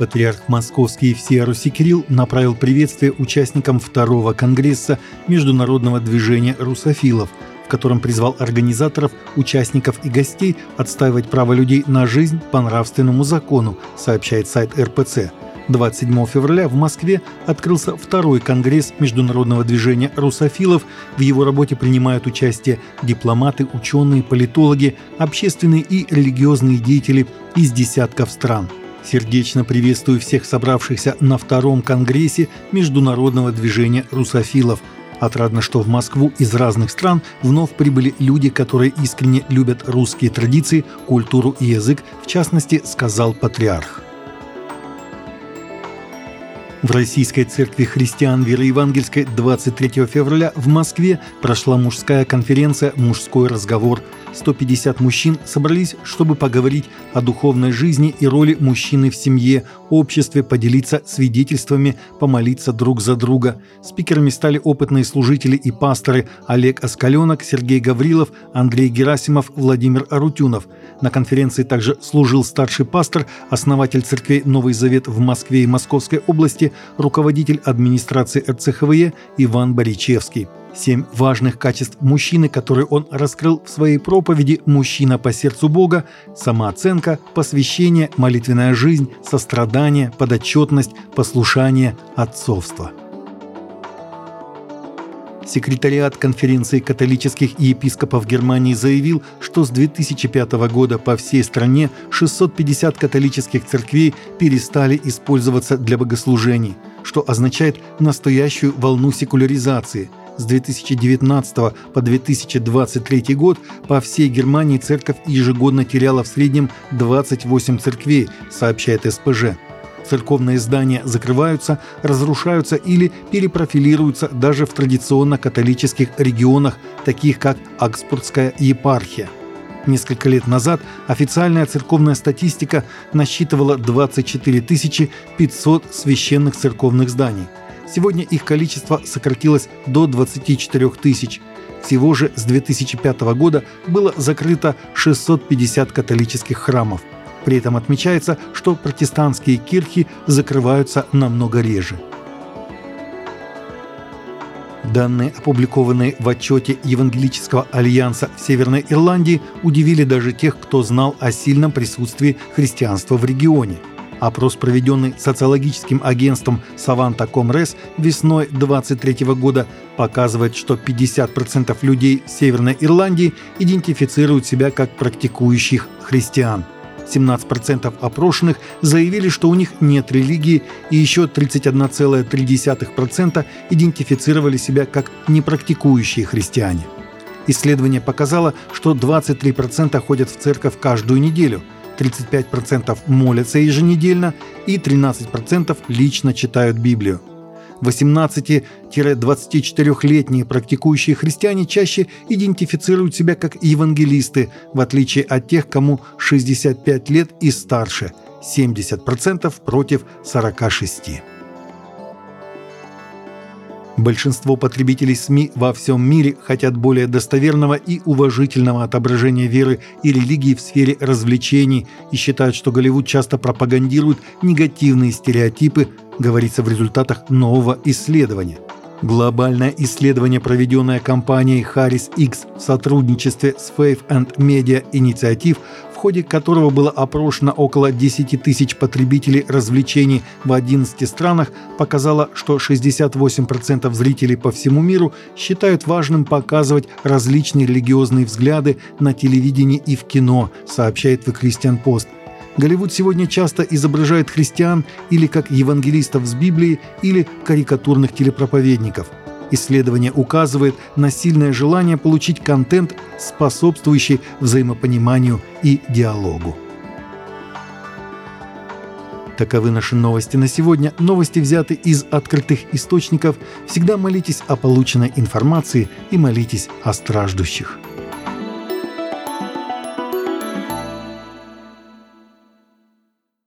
Патриарх Московский всея Руси Кирилл направил приветствие участникам второго конгресса Международного движения русофилов, в котором призвал организаторов, участников и гостей отстаивать право людей на жизнь по нравственному закону, сообщает сайт РПЦ. 27 февраля в Москве открылся второй конгресс Международного движения русофилов. В его работе принимают участие дипломаты, ученые, политологи, общественные и религиозные деятели из десятков стран – Сердечно приветствую всех собравшихся на втором конгрессе Международного движения русофилов. Отрадно, что в Москву из разных стран вновь прибыли люди, которые искренне любят русские традиции, культуру и язык, в частности, сказал патриарх. В Российской Церкви Христиан Веры Евангельской 23 февраля в Москве прошла мужская конференция «Мужской разговор». 150 мужчин собрались, чтобы поговорить о духовной жизни и роли мужчины в семье, обществе, поделиться свидетельствами, помолиться друг за друга. Спикерами стали опытные служители и пасторы Олег Оскаленок, Сергей Гаврилов, Андрей Герасимов, Владимир Арутюнов. На конференции также служил старший пастор, основатель церкви «Новый Завет» в Москве и Московской области, руководитель администрации РЦХВЕ Иван Боричевский. Семь важных качеств мужчины, которые он раскрыл в своей проповеди «Мужчина по сердцу Бога» – самооценка, посвящение, молитвенная жизнь, сострадание, подотчетность, послушание, отцовство. Секретариат конференции католических епископов Германии заявил, что с 2005 года по всей стране 650 католических церквей перестали использоваться для богослужений, что означает настоящую волну секуляризации – с 2019 по 2023 год по всей Германии церковь ежегодно теряла в среднем 28 церквей, сообщает СПЖ. Церковные здания закрываются, разрушаются или перепрофилируются даже в традиционно-католических регионах, таких как Аксбургская епархия. Несколько лет назад официальная церковная статистика насчитывала 24 500 священных церковных зданий – Сегодня их количество сократилось до 24 тысяч. Всего же с 2005 года было закрыто 650 католических храмов. При этом отмечается, что протестантские кирхи закрываются намного реже. Данные, опубликованные в отчете Евангелического альянса в Северной Ирландии, удивили даже тех, кто знал о сильном присутствии христианства в регионе – Опрос, проведенный социологическим агентством Savanta Comres весной 2023 года, показывает, что 50% людей Северной Ирландии идентифицируют себя как практикующих христиан. 17% опрошенных заявили, что у них нет религии, и еще 31,3% идентифицировали себя как непрактикующие христиане. Исследование показало, что 23% ходят в церковь каждую неделю – 35% молятся еженедельно и 13% лично читают Библию. 18-24-летние практикующие христиане чаще идентифицируют себя как евангелисты, в отличие от тех, кому 65 лет и старше – 70% против 46%. Большинство потребителей СМИ во всем мире хотят более достоверного и уважительного отображения веры и религии в сфере развлечений и считают, что Голливуд часто пропагандирует негативные стереотипы, говорится в результатах нового исследования. Глобальное исследование, проведенное компанией Harris X в сотрудничестве с Faith and Media Initiative, ходе которого было опрошено около 10 тысяч потребителей развлечений в 11 странах, показало, что 68% зрителей по всему миру считают важным показывать различные религиозные взгляды на телевидении и в кино, сообщает The Christian Post. Голливуд сегодня часто изображает христиан или как евангелистов с Библии, или карикатурных телепроповедников – Исследование указывает на сильное желание получить контент, способствующий взаимопониманию и диалогу. Таковы наши новости на сегодня. Новости взяты из открытых источников. Всегда молитесь о полученной информации и молитесь о страждущих.